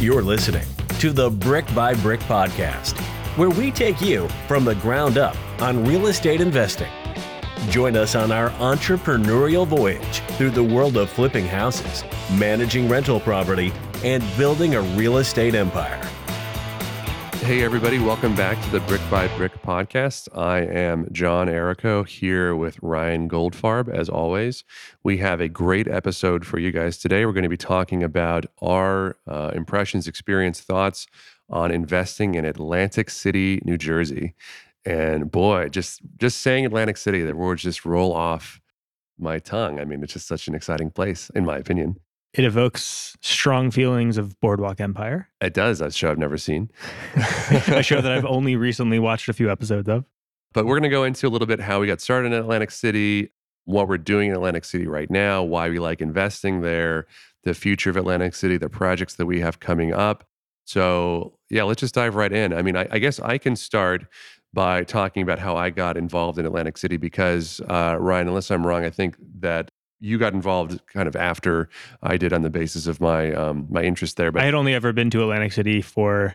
You're listening to the Brick by Brick podcast, where we take you from the ground up on real estate investing. Join us on our entrepreneurial voyage through the world of flipping houses, managing rental property, and building a real estate empire. Hey, everybody, welcome back to the Brick by Brick podcast. I am John Erico here with Ryan Goldfarb. As always, we have a great episode for you guys today. We're going to be talking about our uh, impressions, experience, thoughts on investing in Atlantic City, New Jersey. And boy, just just saying Atlantic City, the words just roll off my tongue. I mean, it's just such an exciting place, in my opinion. It evokes strong feelings of Boardwalk Empire, It does. That's a show I've never seen. a show that I've only recently watched a few episodes of. But we're going to go into a little bit how we got started in Atlantic City, what we're doing in Atlantic City right now, why we like investing there, the future of Atlantic City, the projects that we have coming up. So, yeah, let's just dive right in. I mean, I, I guess I can start by talking about how I got involved in Atlantic City because, uh, Ryan, unless I'm wrong, I think that you got involved kind of after I did on the basis of my um, my interest there. But I had only ever been to Atlantic City for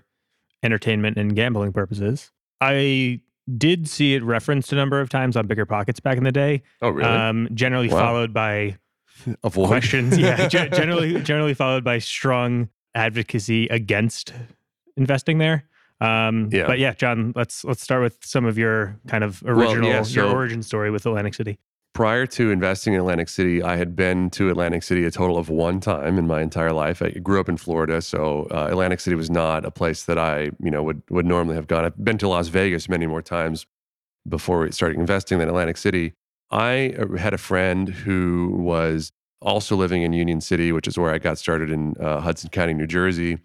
entertainment and gambling purposes. I did see it referenced a number of times on Bigger Pockets back in the day. oh, really? Um, generally Wow. followed by Avoid questions. yeah, ge- generally generally followed by strong advocacy against investing there. Um, Yeah. But yeah, John, let's let's start with some of your kind of Well, original yeah, your origin story with Atlantic City. Prior to investing in Atlantic City, I had been to Atlantic City a total of one time in my entire life. I grew up in Florida, so uh, Atlantic City was not a place that I, you know, would would normally have gone. I've been to Las Vegas many more times before started investing than Atlantic City. I uh, had a friend who was also living in Union City, which is where I got started in uh, Hudson County, New Jersey.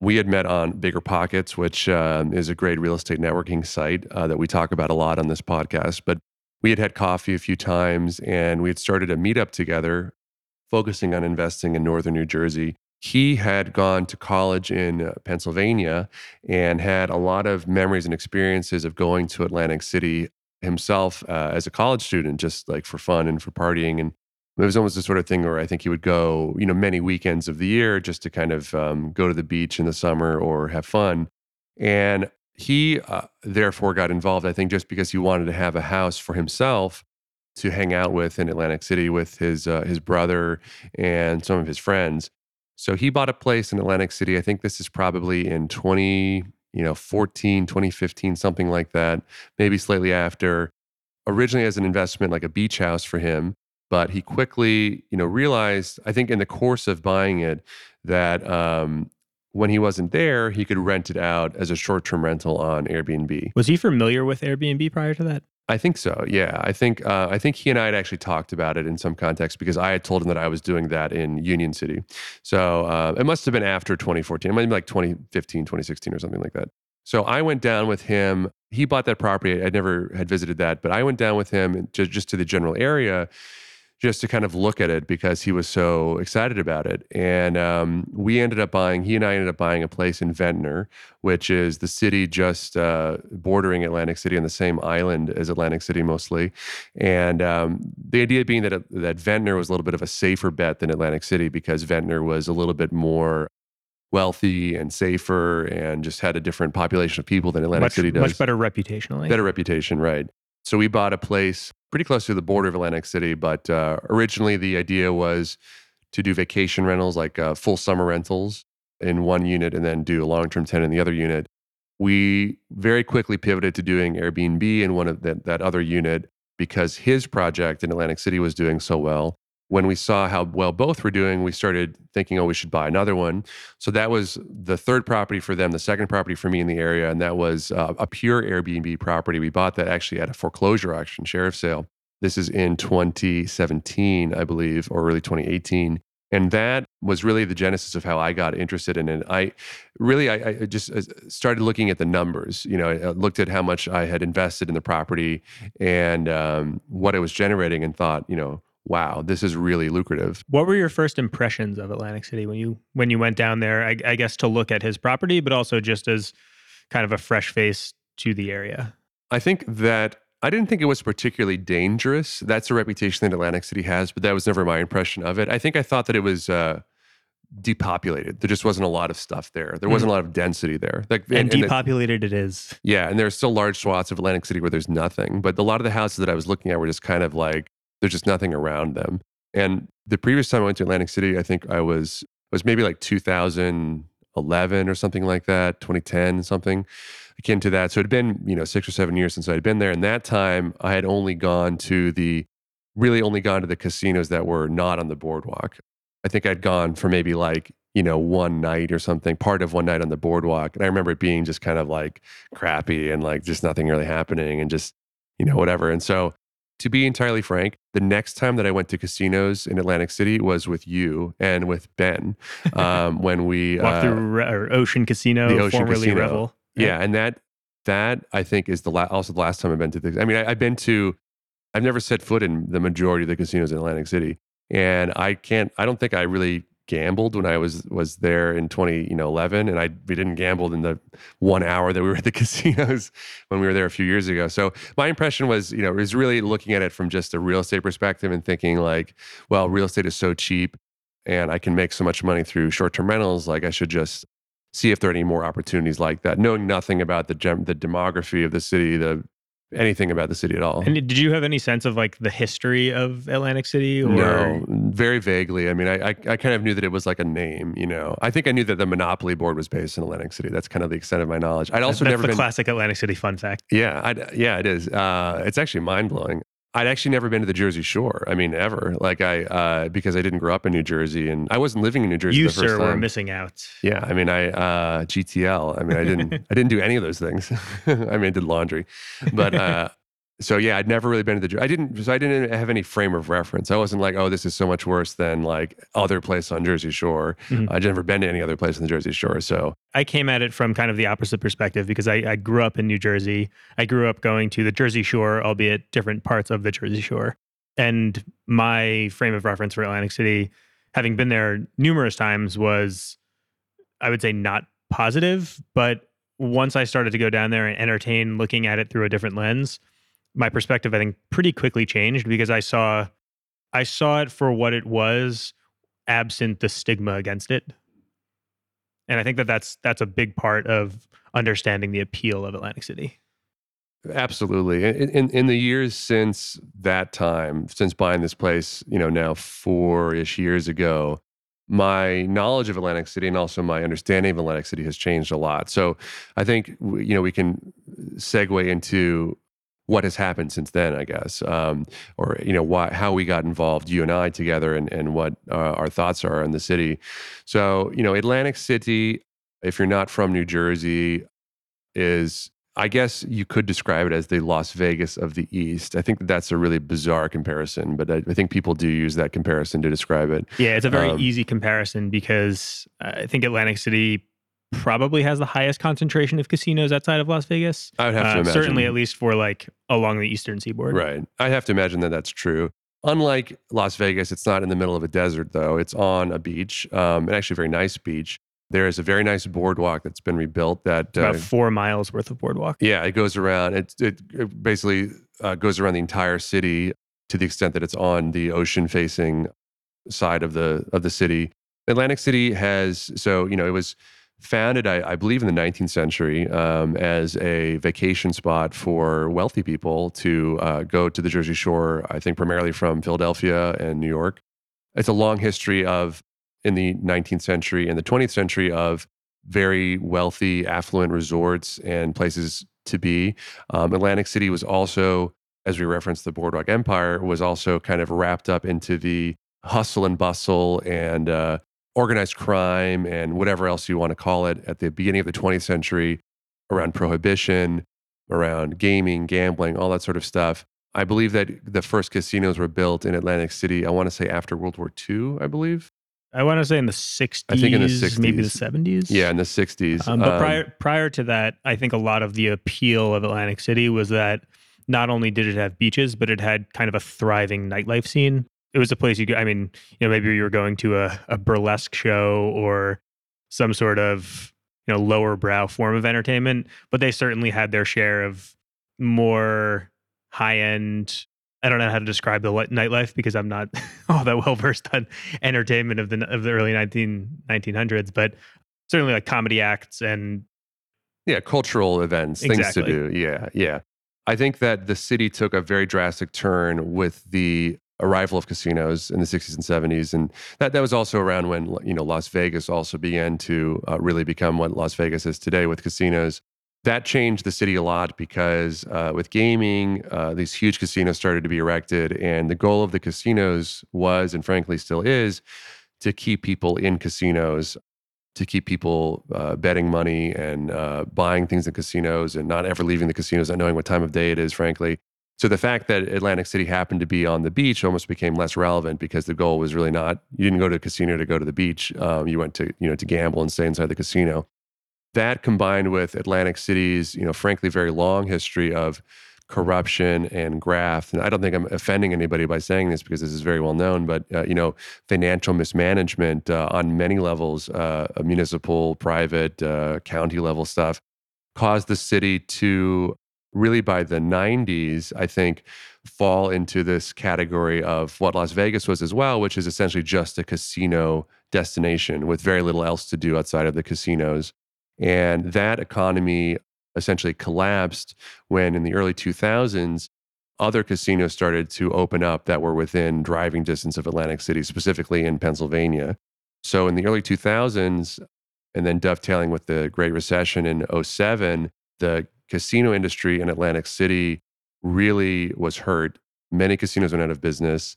We had met on Bigger Pockets, which um, is a great real estate networking site uh, that we talk about a lot on this podcast. But we had had coffee a few times and we had started a meetup together focusing on investing in northern New Jersey. He had gone to college in uh, Pennsylvania and had a lot of memories and experiences of going to Atlantic City himself uh, as a college student, just like for fun and for partying. And it was almost the sort of thing where I think he would go, you know, many weekends of the year just to kind of um, go to the beach in the summer or have fun. And he uh, therefore got involved, I think, just because he wanted to have a house for himself to hang out with in Atlantic City with his uh, his brother and some of his friends. So he bought a place in Atlantic City. I think this is probably in 20, you know, 14, 2015, something like that, maybe slightly after. Originally as an investment, like a beach house for him, but he quickly, you know, realized, I think in the course of buying it, that um, when he wasn't there, he could rent it out as a short-term rental on Airbnb. Was he familiar with Airbnb prior to that? I think so. Yeah, I think uh, I think he and I had actually talked about it in some context because I had told him that I was doing that in Union City. So uh, it must have been after 2014. It might be like 2015, 2016, or something like that. So I went down with him. He bought that property. I never had visited that, but I went down with him just, just to the general area just to kind of look at it because he was so excited about it. And um, we ended up buying, he and I ended up buying a place in Ventnor, which is the city just uh, bordering Atlantic City on the same island as Atlantic City mostly. And um, the idea being that, that Ventnor was a little bit of a safer bet than Atlantic City because Ventnor was a little bit more wealthy and safer and just had a different population of people than Atlantic much, City does much better reputationally. better reputation, right? So we bought a place pretty close to the border of Atlantic City, but uh, originally the idea was to do vacation rentals, like uh, full summer rentals in one unit, and then do a long-term tenant in the other unit. We very quickly pivoted to doing Airbnb in one of that, that other unit because his project in Atlantic City was doing so well. When we saw how well both were doing, we started thinking, oh, we should buy another one. So that was the third property for them, the second property for me in the area, and that was uh, a pure Airbnb property. We bought that actually at a foreclosure auction, sheriff sale. This is in 2017, I believe, or early 2018. And that was really the genesis of how I got interested in it. I really, I, I just uh, started looking at the numbers. You know, I looked at how much I had invested in the property and um, what it was generating, and thought, you know, wow, this is really lucrative. What were your first impressions of Atlantic City when you when you went down there? I, I guess to look at his property, but also just as kind of a fresh face to the area. I think that I didn't think it was particularly dangerous. That's a reputation that Atlantic City has, but that was never my impression of it. I think I thought that it was uh, depopulated. There just wasn't a lot of stuff there. There wasn't a lot of density there. Like And, and the- depopulated it is. yeah, and there's still large swaths of Atlantic City where there's nothing. But a lot of the houses that I was looking at were just kind of like there's just nothing around them. And the previous time I went to Atlantic City, I think I was was maybe like 2011 or something like that, 2010 something akin to that. So it had been you know six or seven years since I had been there, and that time I had only gone to the really only gone to the casinos that were not on the boardwalk. I think I'd gone for maybe like you know one night or something, part of one night on the boardwalk, and I remember it being just kind of like crappy and like just nothing really happening and just you know whatever. And so to be entirely frank, the next time that I went to casinos in Atlantic City was with you and with Ben um, when we Walk uh, through Re- Ocean Casino, the Ocean formerly Casino. Revel. yeah, and that that I think is the la- also the last time I've been to the. I mean, I, I've been to. I've never set foot in the majority of the casinos in Atlantic City, and I can't. I don't think I really gambled when I was was there in 20 you know 11 and I we didn't gamble in the one hour that we were at the casinos when we were there a few years ago. So my impression was you know is really looking at it from just a real estate perspective and thinking like well real estate is so cheap and I can make so much money through short term rentals like I should just see if there are any more opportunities like that knowing nothing about the gem, the demography of the city the anything about the city at all And did you have any sense of like the history of Atlantic City? Or no, very vaguely. I mean, I, I I kind of knew that it was like a name. You know, I think I knew that the Monopoly board was based in Atlantic City. That's kind of the extent of my knowledge. I'd also that's never the been. classic Atlantic City fun fact. Yeah, I'd, yeah, it is. Uh, it's actually mind blowing. I'd actually never been to the Jersey Shore. I mean, ever. Like I, uh, because I didn't grow up in New Jersey, and I wasn't living in New Jersey. You, the first sir, were missing out. Yeah, I mean, I uh, GTL. I mean, I didn't, I didn't do any of those things. I mean, I did laundry, but uh, so yeah, I'd never really been to the. I didn't, so I didn't have any frame of reference. I wasn't like, oh, this is so much worse than like other place on Jersey Shore. Mhm. I'd never been to any other place on the Jersey Shore, so I came at it from kind of the opposite perspective because I, I grew up in New Jersey. I grew up going to the Jersey Shore, albeit different parts of the Jersey Shore. And my frame of reference for Atlantic City, having been there numerous times, was I would say not positive. But once I started to go down there and entertain looking at it through a different lens, my perspective I think pretty quickly changed because I saw I saw it for what it was, absent the stigma against it and I think that that's that's a big part of understanding the appeal of Atlantic City. Absolutely. In, in in the years since that time, since buying this place, you know, now four ish years ago, my knowledge of Atlantic City and also my understanding of Atlantic City has changed a lot. So I think you know we can segue into what has happened since then, I guess, um, or you know why how we got involved, you and I together, and and what uh, our thoughts are on the city. So you know, Atlantic City, if you're not from New Jersey, is I guess you could describe it as the Las Vegas of the East. I think that that's a really bizarre comparison, but I, I think people do use that comparison to describe it. Yeah, it's a very Um, easy comparison because I think Atlantic City probably has the highest concentration of casinos outside of Las Vegas. I would have to Uh, imagine. certainly, at least for like along the eastern seaboard. Right. I have to imagine that that's true. Unlike Las Vegas, it's not in the middle of a desert, though. It's on a beach, um, and actually a very nice beach. There is a very nice boardwalk that's been rebuilt. That uh, About four miles worth of boardwalk. yeah, it goes around. It it, it basically uh, goes around the entire city to the extent that it's on the ocean-facing side of the of the city. Atlantic City has so you know it was founded, I, I believe, in the 19th century um, as a vacation spot for wealthy people to uh, go to the Jersey Shore. I think primarily from Philadelphia and New York. It's a long history of in the 19th century and the 20th century of very wealthy, affluent resorts and places to be. Um, Atlantic City was also, as we referenced, the Boardwalk Empire was also kind of wrapped up into the hustle and bustle and uh, organized crime and whatever else you want to call it at the beginning of the 20th century around prohibition, around gaming, gambling, all that sort of stuff. I believe that the first casinos were built in Atlantic City, I want to say after World War II, I believe. I want to say in the 60s, I think in the 60s. maybe the 70s. Yeah, in the 60s. Um, but Um, prior prior to that, I think a lot of the appeal of Atlantic City was that not only did it have beaches, but it had kind of a thriving nightlife scene. It was a place you could, I mean, you know, maybe you were going to a, a burlesque show or some sort of, you know, lower brow form of entertainment, but they certainly had their share of more high end I don't know how to describe the nightlife because I'm not all that well versed on entertainment of the of the early 19, 1900s, but certainly like comedy acts and yeah, cultural events, exactly. things to do. Yeah, yeah. I think that the city took a very drastic turn with the arrival of casinos in the 60s and 70s and that, that was also around when you know las vegas also began to uh, really become what las vegas is today with casinos. That changed the city a lot because uh, with gaming uh, these huge casinos started to be erected. And the goal of the casinos was and frankly still is to keep people in casinos to keep people uh, betting money and uh, buying things in casinos and not ever leaving the casinos not knowing what time of day it is frankly so the fact that Atlantic City happened to be on the beach almost became less relevant because the goal was really not you didn't go to a casino to go to the beach. Um, you went to you know to gamble and stay inside the casino. That combined with Atlantic City's you know frankly very long history of corruption and graft. And I don't think I'm offending anybody by saying this because this is very well known, but uh, you know, financial mismanagement uh, on many levels, uh, municipal, private, uh, county level stuff, caused the city to really by the 90s, I think, fall into this category of what Las Vegas was as well, which is essentially just a casino destination with very little else to do outside of the casinos. And that economy essentially collapsed when in the early 2000s, other casinos started to open up that were within driving distance of Atlantic City, specifically in Pennsylvania. So in the early 2000s, and then dovetailing with the Great Recession in 07, the casino industry in Atlantic City really was hurt. Many casinos went out of business,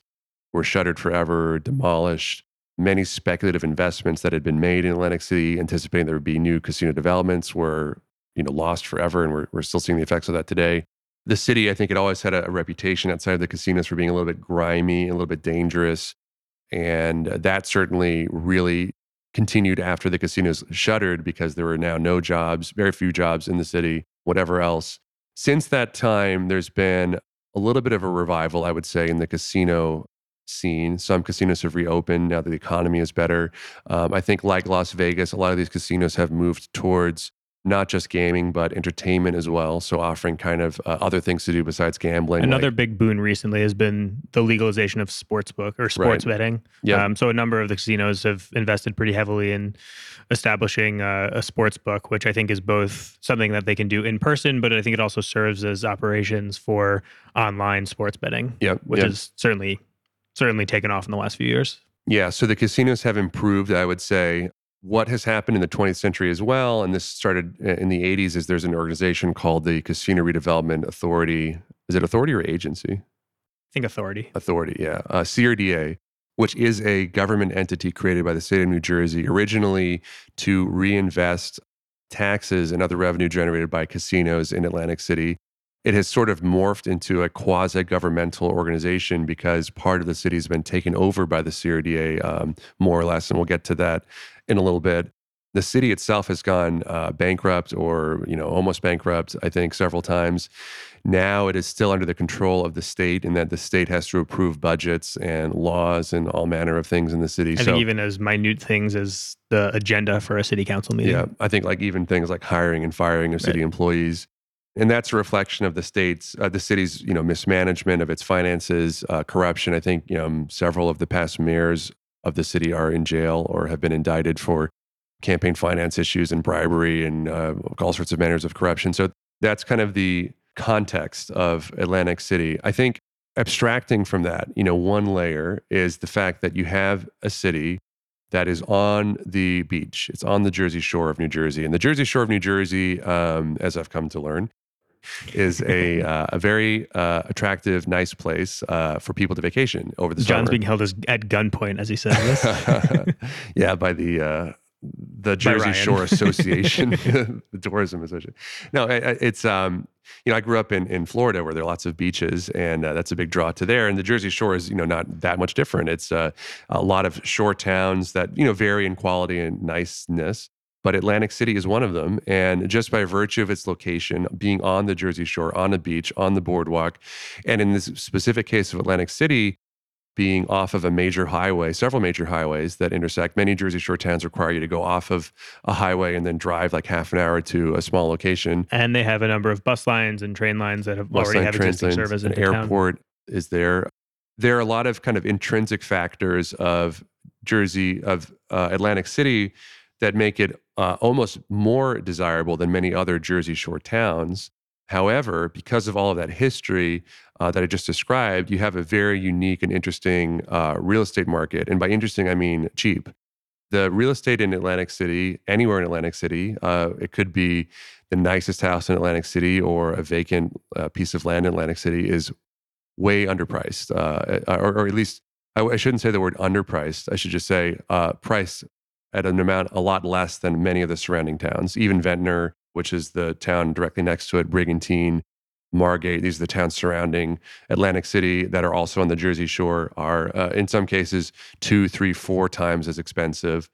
were shuttered forever, demolished. Many speculative investments that had been made in Atlantic City, anticipating there would be new casino developments, were you know lost forever, and we're, we're still seeing the effects of that today. The city, I think, it always had a, a reputation outside of the casinos for being a little bit grimy, a little bit dangerous, and uh, that certainly really continued after the casinos shuttered because there were now no jobs, very few jobs in the city whatever else. Since that time, there's been a little bit of a revival, I would say, in the casino scene. Some casinos have reopened now that the economy is better. Um, I think, like Las Vegas, a lot of these casinos have moved towards not just gaming, but entertainment as well. So offering kind of uh, other things to do besides gambling. Another like, big boon recently has been the legalization of sportsbook or sports right. betting. Yeah. Um, so a number of the casinos have invested pretty heavily in establishing uh, a sports book, which I think is both something that they can do in person, but I think it also serves as operations for online sports betting. Yep. Which yep. is certainly certainly taken off in the last few years. Yeah, so the casinos have improved, I would say, what has happened in the 20th century as well, and this started in the 80s, is there's an organization called the Casino Redevelopment Authority. Is it authority or agency? I think authority. Authority, yeah. Uh, CRDA, which is a government entity created by the state of New Jersey originally to reinvest taxes and other revenue generated by casinos in Atlantic City. It has sort of morphed into a quasi governmental organization because part of the city has been taken over by the CRDA, um, more or less. And we'll get to that in a little bit. The city itself has gone uh, bankrupt or, you know, almost bankrupt, I think, several times. Now it is still under the control of the state in that the state has to approve budgets and laws and all manner of things in the city. I so, think even as minute things as the agenda for a city council meeting. Yeah, I think like even things like hiring and firing of city right. employees. And that's a reflection of the state's, uh, the city's, you know, mismanagement of its finances, uh, corruption. I think you know, several of the past mayors of the city are in jail or have been indicted for campaign finance issues and bribery and uh, all sorts of manners of corruption. So that's kind of the context of Atlantic City. I think abstracting from that, you know, one layer is the fact that you have a city that is on the beach. It's on the Jersey Shore of New Jersey, and the Jersey Shore of New Jersey, um, as I've come to learn, is a uh, a very uh, attractive, nice place uh, for people to vacation over the John's summer. John's being held as, at gunpoint as he says this. yeah, by the uh, the Jersey Shore Association, the Tourism Association. No, it's um, you know, I grew up in in Florida where there are lots of beaches, and uh, that's a big draw to there. And the Jersey Shore is you know not that much different. It's uh, a lot of shore towns that you know vary in quality and niceness. But Atlantic City is one of them. And just by virtue of its location, being on the Jersey Shore, on a beach, on the boardwalk, and in this specific case of Atlantic City, being off of a major highway, several major highways that intersect. Many Jersey Shore towns require you to go off of a highway and then drive like half an hour to a small location. And they have a number of bus lines and train lines that have bus already line, have existing service an airport. Town. is there. There are a lot of kind of intrinsic factors of Jersey, of uh, Atlantic City, that make it uh, almost more desirable than many other Jersey Shore towns. However, because of all of that history uh, that I just described, you have a very unique and interesting uh, real estate market. And by interesting, I mean cheap. The real estate in Atlantic City, anywhere in Atlantic City, uh, it could be the nicest house in Atlantic City or a vacant uh, piece of land in Atlantic City, is way underpriced, uh, or, or, at least I, I, shouldn't say the word underpriced. I should just say priced at an amount a lot less than many of the surrounding towns, even Ventnor which is the town directly next to it, Brigantine, Margate. These are the towns surrounding Atlantic City that are also on the Jersey Shore, are uh, in some cases two, three, four times as expensive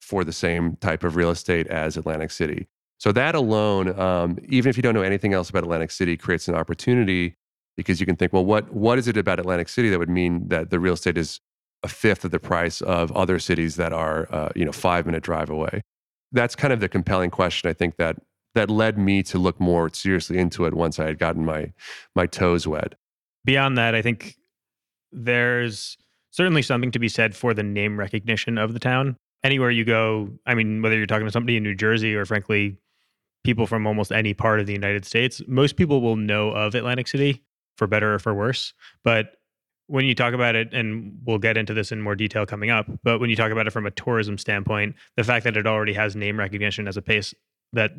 for the same type of real estate as Atlantic City. So that alone, um, even if you don't know anything else about Atlantic City, creates an opportunity because you can think, well, what what is it about Atlantic City that would mean that the real estate is a fifth of the price of other cities that are, uh, you know, five minute drive away? that's kind of the compelling question I think that that led me to look more seriously into it once I had gotten my my toes wet. Beyond that, I think there's certainly something to be said for the name recognition of the town. Anywhere you go, I mean, whether you're talking to somebody in New Jersey or frankly people from almost any part of the United States, most people will know of Atlantic City for better or for worse. But when you talk about it, and we'll get into this in more detail coming up, but when you talk about it from a tourism standpoint, the fact that it already has name recognition as a place that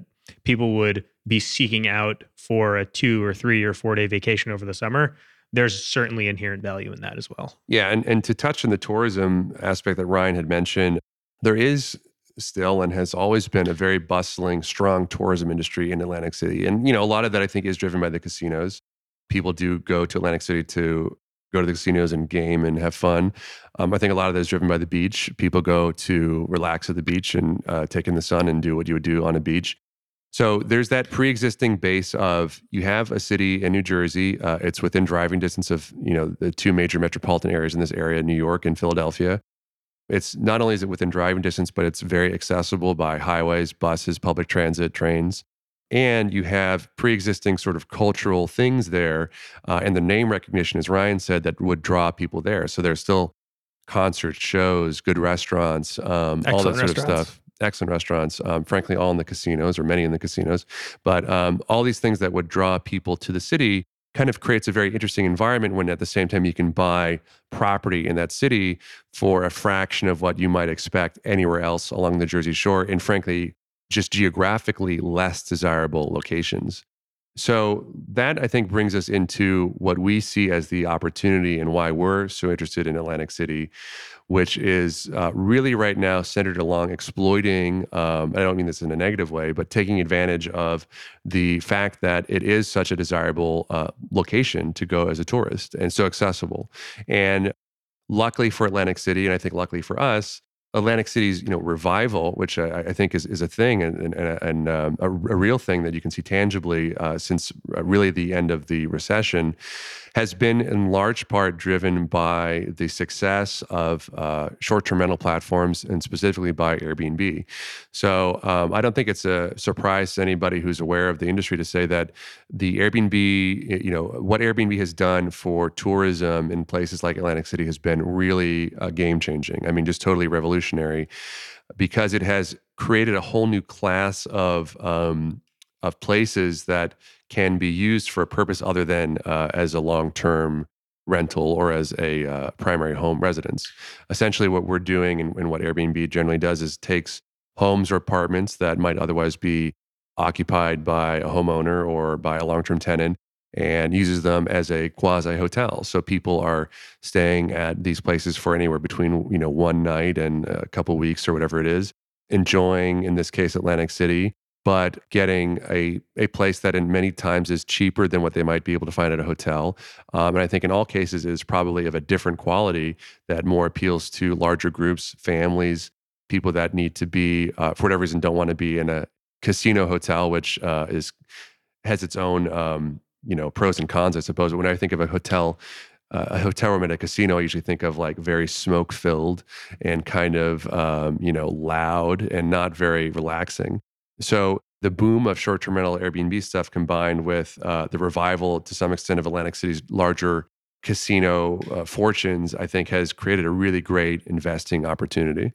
people would be seeking out for a two or three or four day vacation over the summer, there's certainly inherent value in that as well. Yeah, and, and to touch on the tourism aspect that Ryan had mentioned, there is still and has always been a very bustling, strong tourism industry in Atlantic City. And, you know, a lot of that I think is driven by the casinos. People do go to Atlantic City to go to the casinos and game and have fun. Um, I think a lot of that is driven by the beach. People go to relax at the beach and uh, take in the sun and do what you would do on a beach. So there's that pre-existing base of you have a city in New Jersey. Uh, it's within driving distance of you know the two major metropolitan areas in this area, New York and Philadelphia. It's not only is it within driving distance, but it's very accessible by highways, buses, public transit, trains and you have pre-existing sort of cultural things there uh, and the name recognition as ryan said that would draw people there. So there's still concerts shows good restaurants um, all that sort of stuff. excellent restaurants um, frankly all in the casinos or many in the casinos. But um, all these things that would draw people to the city kind of creates a very interesting environment when at the same time you can buy property in that city for a fraction of what you might expect anywhere else along the jersey shore. And frankly just geographically less desirable locations. So that I think brings us into what we see as the opportunity and why we're so interested in Atlantic City, which is uh, really right now centered along exploiting. Um, I don't mean this in a negative way, but taking advantage of the fact that it is such a desirable uh, location to go as a tourist and so accessible. And luckily for Atlantic City, and I think luckily for us, Atlantic City's you know revival, which I, I think is, is a thing and, and, and um, a, a, real thing that you can see tangibly uh, since uh, really the end of the recession, has been in large part driven by the success of uh, short-term rental platforms and specifically by Airbnb. So um, I don't think it's a surprise to anybody who's aware of the industry to say that the Airbnb, you know, what Airbnb has done for tourism in places like Atlantic City has been really uh, game-changing. I mean, just totally revolutionary because it has created a whole new class of um, of places that can be used for a purpose other than uh, as a long term rental or as a uh, primary home residence. Essentially, what we're doing and, and, what Airbnb generally does is takes homes or apartments that might otherwise be occupied by a homeowner or by a long term tenant and uses them as a quasi hotel. So people are staying at these places for anywhere between you know one night and a couple weeks or whatever it is, enjoying in this case Atlantic City but getting a, a place that in many times is cheaper than what they might be able to find at a hotel. Um, and I think in all cases is probably of a different quality that more appeals to larger groups, families, people that need to be, uh, for whatever reason, don't want to be in a casino hotel, which uh, is has its own um, you know pros and cons, I suppose. But when I think of a hotel, uh, a hotel room at a casino, I usually think of like very smoke filled and kind of um, you know loud and not very relaxing. So the boom of short-term rental Airbnb stuff combined with uh, the revival to some extent of Atlantic City's larger casino uh, fortunes, I think has created a really great investing opportunity.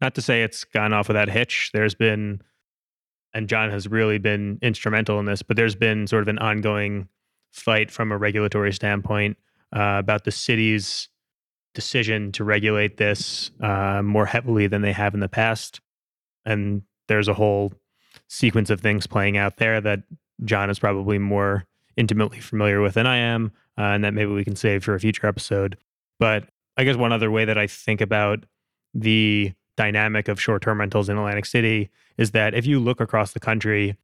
Not to say it's gone off without hitch. There's been, and John has really been instrumental in this, but there's been sort of an ongoing fight from a regulatory standpoint uh, about the city's decision to regulate this uh, more heavily than they have in the past. And there's a whole sequence of things playing out there that John is probably more intimately familiar with than I am, uh, and that maybe we can save for a future episode. But I guess one other way that I think about the dynamic of short term rentals in Atlantic City is that if you look across the country,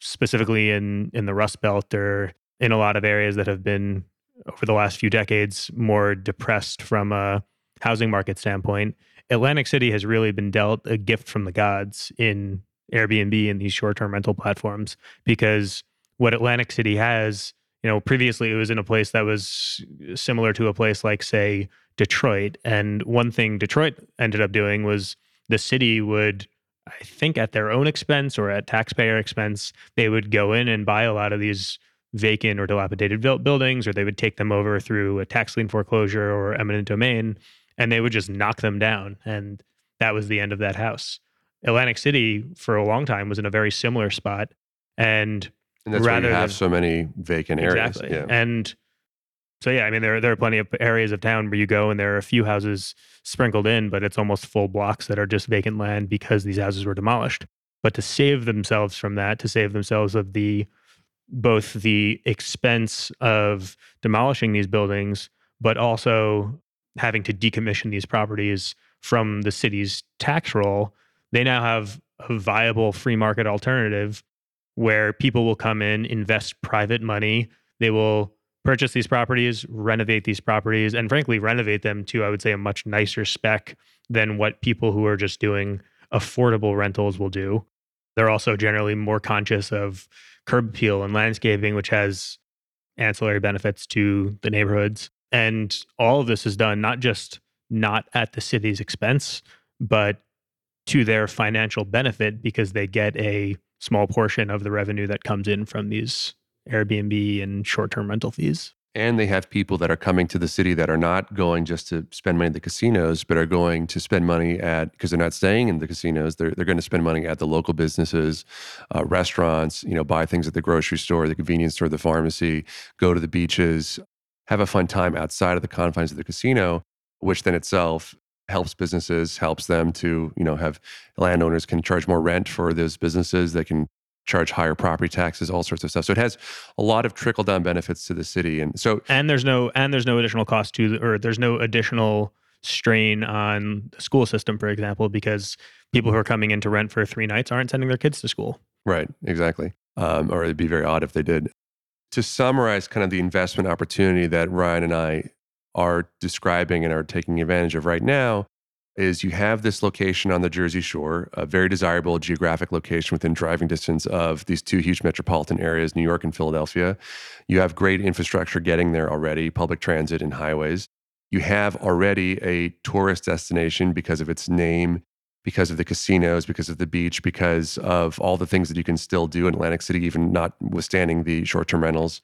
specifically in, in the Rust Belt or in a lot of areas that have been over the last few decades more depressed from a housing market standpoint, Atlantic City has really been dealt a gift from the gods in Airbnb and these short term rental platforms because what Atlantic City has, you know, previously it was in a place that was similar to a place like, say, Detroit. And one thing Detroit ended up doing was the city would, I think, at their own expense or at taxpayer expense, they would go in and buy a lot of these vacant or dilapidated buildings, or they would take them over through a tax lien foreclosure or eminent domain, and they would just knock them down. And that was the end of that house. Atlantic City, for a long time, was in a very similar spot. And, and that's rather why you have than, so many vacant areas. Exactly. Yeah. And so yeah, I mean there there are plenty of areas of town where you go and there are a few houses sprinkled in, but it's almost full blocks that are just vacant land because these houses were demolished. But to save themselves from that, to save themselves of the both the expense of demolishing these buildings, but also having to decommission these properties from the city's tax roll, they now have a viable free market alternative where people will come in, invest private money, they will purchase these properties, renovate these properties, and frankly, renovate them to, I would say, a much nicer spec than what people who are just doing affordable rentals will do. They're also generally more conscious of curb appeal and landscaping, which has ancillary benefits to the neighborhoods. And all of this is done not just not at the city's expense, but to their financial benefit because they get a small portion of the revenue that comes in from these Airbnb and short term rental fees. And they have people that are coming to the city that are not going just to spend money at the casinos, but are going to spend money at, because they're not staying in the casinos, they're, they're going to spend money at the local businesses, uh, restaurants, you know, buy things at the grocery store, the convenience store, the pharmacy, go to the beaches, have a fun time outside of the confines of the casino, which then itself helps businesses, helps them to, you know, have landowners can charge more rent for those businesses. They can charge higher property taxes, all sorts of stuff. So it has a lot of trickle down benefits to the city. And so and there's no and there's no additional cost to or there's no additional strain on the school system, for example, because people who are coming in to rent for three nights aren't sending their kids to school. Right, exactly. Um, or it'd be very odd if they did. To summarize kind of the investment opportunity that Ryan and I are describing and are taking advantage of right now, is you have this location on the Jersey Shore, a very desirable geographic location within driving distance of these two huge metropolitan areas, New York and Philadelphia. You have great infrastructure getting there already, public transit and highways. You have already a tourist destination because of its name, because of the casinos, because of the beach, because of all the things that you can still do in Atlantic City, even notwithstanding the short term rentals.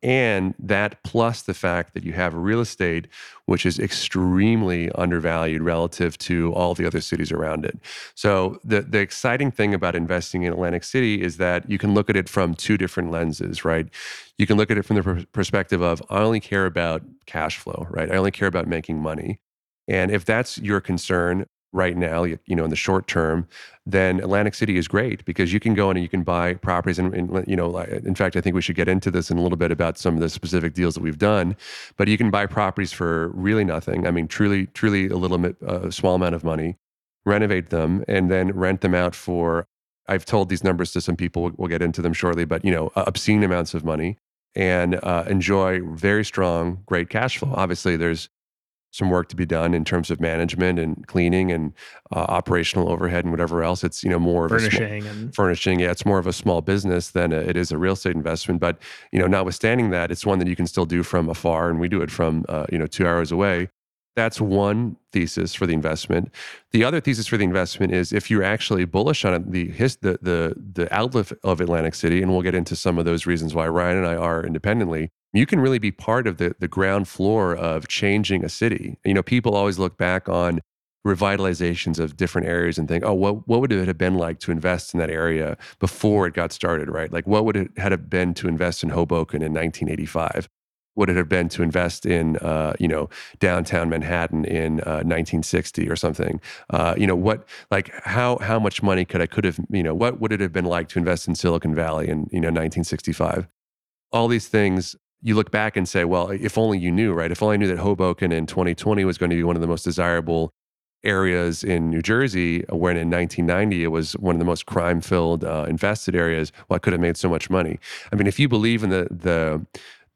And that plus the fact that you have real estate, which is extremely undervalued relative to all the other cities around it. So, the, the exciting thing about investing in Atlantic City is that you can look at it from two different lenses, right? You can look at it from the perspective of, I only care about cash flow, right? I only care about making money. And if that's your concern, right now, you know, in the short term, then Atlantic City is great because you can go in and you can buy properties. And, and, you know, in fact, I think we should get into this in a little bit about some of the specific deals that we've done. But you can buy properties for really nothing. I mean, truly, truly a little bit, a small amount of money, renovate them, and then rent them out for. I've told these numbers to some people. We'll get into them shortly, but you know, obscene amounts of money and uh, enjoy very strong, great cash flow. Obviously, there's some work to be done in terms of management and cleaning and uh, operational overhead and whatever else. It's you know more of furnishing small, and furnishing. Yeah, it's more of a small business than a, it is a real estate investment. But you know, notwithstanding that, it's one that you can still do from afar, and we do it from uh, you know two hours away. That's one thesis for the investment. The other thesis for the investment is if you're actually bullish on it, the his, the the the outlook of Atlantic City, and we'll get into some of those reasons why Ryan and I are independently you can really be part of the, the ground floor of changing a city. You know, people always look back on revitalizations of different areas and think, oh, what, what would it have been like to invest in that area before it got started, right? Like, what would it have been to invest in Hoboken in 1985? Would it have been to invest in, uh, you know, downtown Manhattan in uh, 1960 or something? Uh, you know, what, like, how how much money could I could have, you know, what would it have been like to invest in Silicon Valley in, you know, 1965? All these things you look back and say, well, if only you knew, right? If only I knew that Hoboken in 2020 was going to be one of the most desirable areas in New Jersey, when in 1990 it was one of the most crime-filled, uh, infested areas. Well, I could have made so much money. I mean, if you believe in the the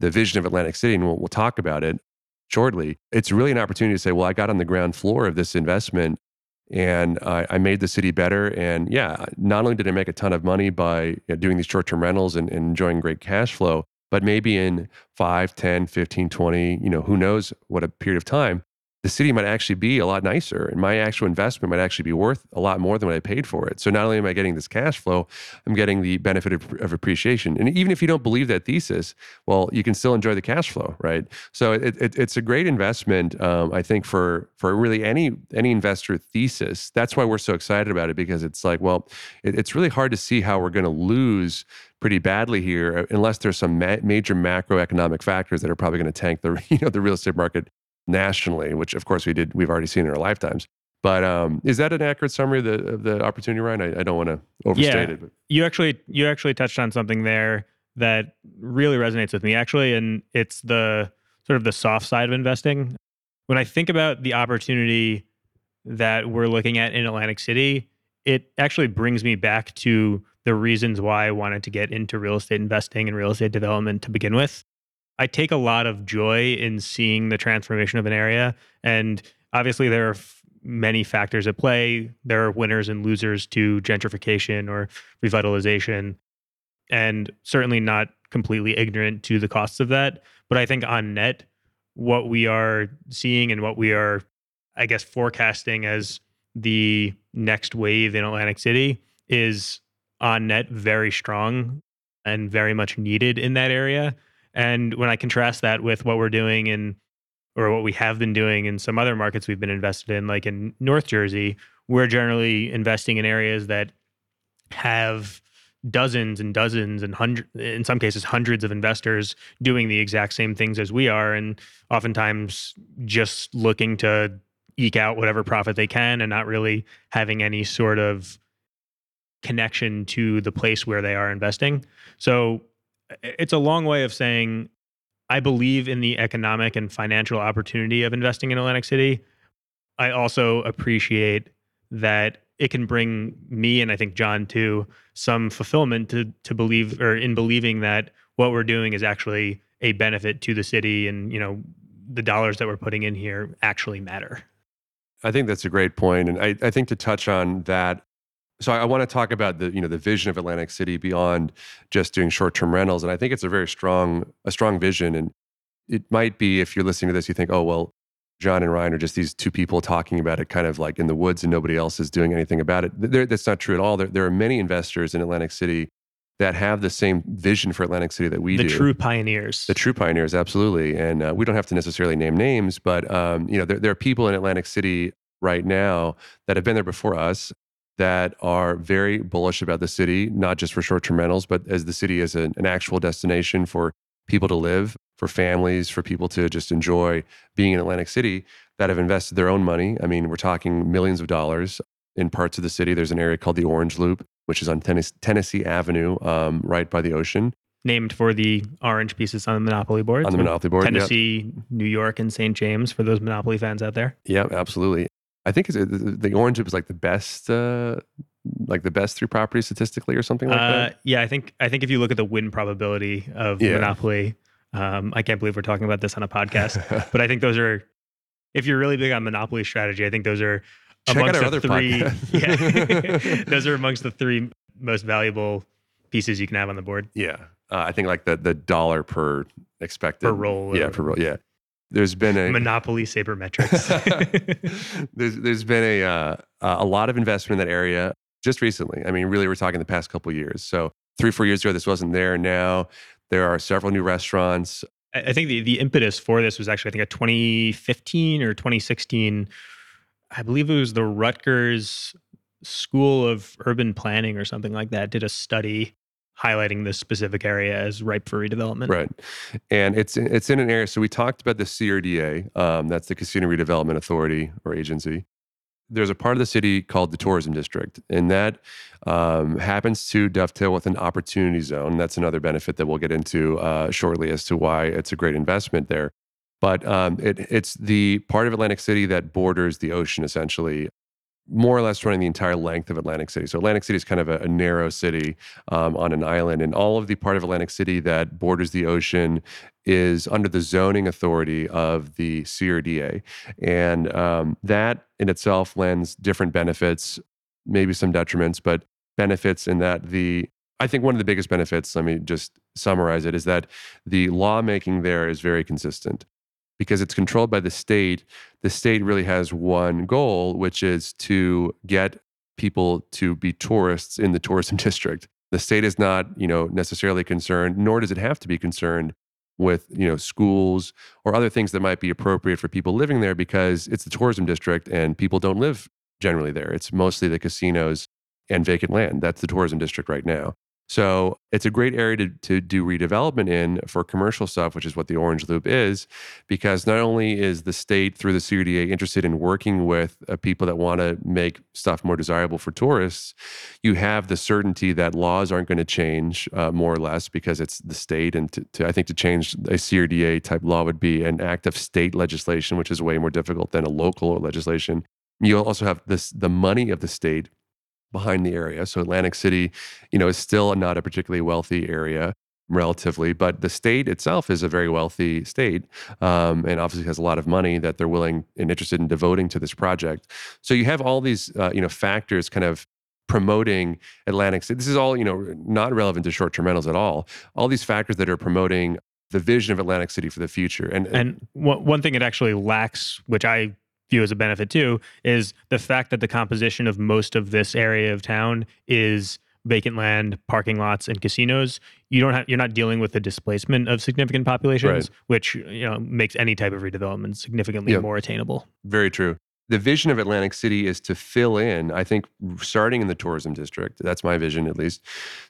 the vision of Atlantic City, and we'll, we'll talk about it shortly, it's really an opportunity to say, well, I got on the ground floor of this investment and I, I, made the city better. And yeah, not only did I make a ton of money by you know, doing these short term rentals and, and, enjoying great cash flow, but maybe in 5, 10, 15, 20, you know, who knows what a period of time, the city might actually be a lot nicer and my actual investment might actually be worth a lot more than what I paid for it. So not only am I getting this cash flow, I'm getting the benefit of, of appreciation. And even if you don't believe that thesis, well, you can still enjoy the cash flow, right? So it, it, it's a great investment, um, I think, for for really any any investor thesis. That's why we're so excited about it because it's like, well, it, it's really hard to see how we're going to lose pretty badly here uh, unless there's some ma- major macroeconomic factors that are probably going to tank the you know the real estate market nationally, which of course we did, we've already seen in our lifetimes. But um, is that an accurate summary of the, of the opportunity, Ryan? I, I don't want to overstate yeah, it. But. You actually you actually touched on something there that really resonates with me actually, and it's the sort of the soft side of investing. When I think about the opportunity that we're looking at in Atlantic City, it actually brings me back to the reasons why I wanted to get into real estate investing and real estate development to begin with. I take a lot of joy in seeing the transformation of an area. And obviously, there are f- many factors at play. There are winners and losers to gentrification or revitalization, and certainly not completely ignorant to the costs of that. But I think on net, what we are seeing and what we are, I guess, forecasting as the next wave in Atlantic City is on net very strong and very much needed in that area. And when I contrast that with what we're doing in, or what we have been doing in some other markets we've been invested in, like in North Jersey, we're generally investing in areas that have dozens and dozens and hundreds, in some cases, hundreds of investors doing the exact same things as we are. And oftentimes just looking to eke out whatever profit they can and not really having any sort of connection to the place where they are investing. So it's a long way of saying I believe in the economic and financial opportunity of investing in Atlantic City. I also appreciate that it can bring me and I think John too some fulfillment to to believe or in believing that what we're doing is actually a benefit to the city and you know the dollars that we're putting in here actually matter. I think that's a great point. And I, I think to touch on that so I, want to talk about the you know the vision of Atlantic City beyond just doing short term rentals, and I think it's a very strong a strong vision. And it might be if you're listening to this, you think, oh well, John and Ryan are just these two people talking about it, kind of like in the woods, and nobody else is doing anything about it. There, that's not true at all. There, there are many investors in Atlantic City that have the same vision for Atlantic City that we the do. The true pioneers. The true pioneers, absolutely. And uh, we don't have to necessarily name names, but um, you know, there, there are people in Atlantic City right now that have been there before us that are very bullish about the city, not just for short term rentals, but as the city as an, an actual destination for people to live, for families, for people to just enjoy being in Atlantic City that have invested their own money. I mean, we're talking millions of dollars in parts of the city. There's an area called the Orange Loop, which is on Tennessee, Tennessee Avenue, um, right by the ocean. Named for the orange pieces on the Monopoly board. On the Monopoly board. Tennessee, yep. New York, and St. James for those Monopoly fans out there. Yeah, absolutely. I think it's, the orange was like the best, uh, like the best three properties statistically, or something like uh, that. Yeah, I think I think if you look at the win probability of yeah. Monopoly, um, I can't believe we're talking about this on a podcast, but I think those are. If you're really big on Monopoly strategy, I think those are Check amongst the three. yeah, those are amongst the three most valuable pieces you can have on the board. Yeah, uh, I think like the the dollar per expected per roll. Yeah, per roll. Yeah there's been a monopoly sabermetrics. there's there's been a uh, a lot of investment in that area just recently. I mean, really, we're talking the past couple years. So three four years ago, this wasn't there. Now there are several new restaurants. I think the, the impetus for this was actually, I think, a 2015 or 2016. I believe it was the Rutgers School of Urban Planning or something like that did a study highlighting this specific area as ripe for redevelopment. Right, and it's it's in an area. So we talked about the CRDA. Um, that's the Casino Redevelopment Authority or agency. There's a part of the city called the Tourism District, and that um, happens to dovetail with an opportunity zone. That's another benefit that we'll get into uh, shortly as to why it's a great investment there. But um, it, it's the part of Atlantic City that borders the ocean, essentially more or less running the entire length of Atlantic City. So Atlantic City is kind of a, a narrow city um, on an island, and all of the part of Atlantic City that borders the ocean is under the zoning authority of the CRDA, and um, that in itself lends different benefits, maybe some detriments, but benefits in that the I think one of the biggest benefits, let me just summarize it, is that the lawmaking there is very consistent because it's controlled by the state, the state really has one goal, which is to get people to be tourists in the tourism district. The state is not, you know, necessarily concerned, nor does it have to be concerned with, you know, schools or other things that might be appropriate for people living there because it's the tourism district and people don't live generally there. It's mostly the casinos and vacant land. That's the tourism district right now. So it's a great area to, to do redevelopment in for commercial stuff, which is what the Orange Loop is, because not only is the state through the CRDA interested in working with uh, people that want to make stuff more desirable for tourists, you have the certainty that laws aren't going to change uh, more or less because it's the state. And to, to, I think to change a CRDA type law would be an act of state legislation, which is way more difficult than a local legislation. You also have this the money of the state behind the area. So Atlantic City, you know, is still not a particularly wealthy area relatively, but the state itself is a very wealthy state, um, and obviously has a lot of money that they're willing and interested in devoting to this project. So you have all these, uh, you know, factors kind of promoting Atlantic City. This is all, you know, not relevant to short-term rentals at all. All these factors that are promoting the vision of Atlantic City for the future. And and one thing it actually lacks, which I view as a benefit too is the fact that the composition of most of this area of town is vacant land, parking lots, and casinos. You don't have you're not dealing with the displacement of significant populations, right. which you know makes any type of redevelopment significantly yep. more attainable. Very true the vision of Atlantic City is to fill in, I think, starting in the tourism district, that's my vision at least,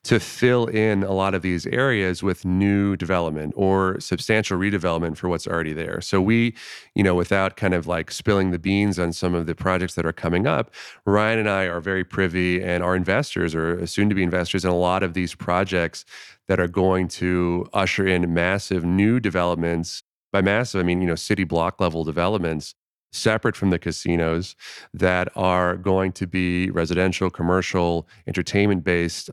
to fill in a lot of these areas with new development or substantial redevelopment for what's already there. So we, you know, without kind of like spilling the beans on some of the projects that are coming up, Ryan and I are very privy and our investors are soon to be investors in a lot of these projects that are going to usher in massive new developments. By massive, I mean, you know, city block level developments separate from the casinos that are going to be residential, commercial, entertainment based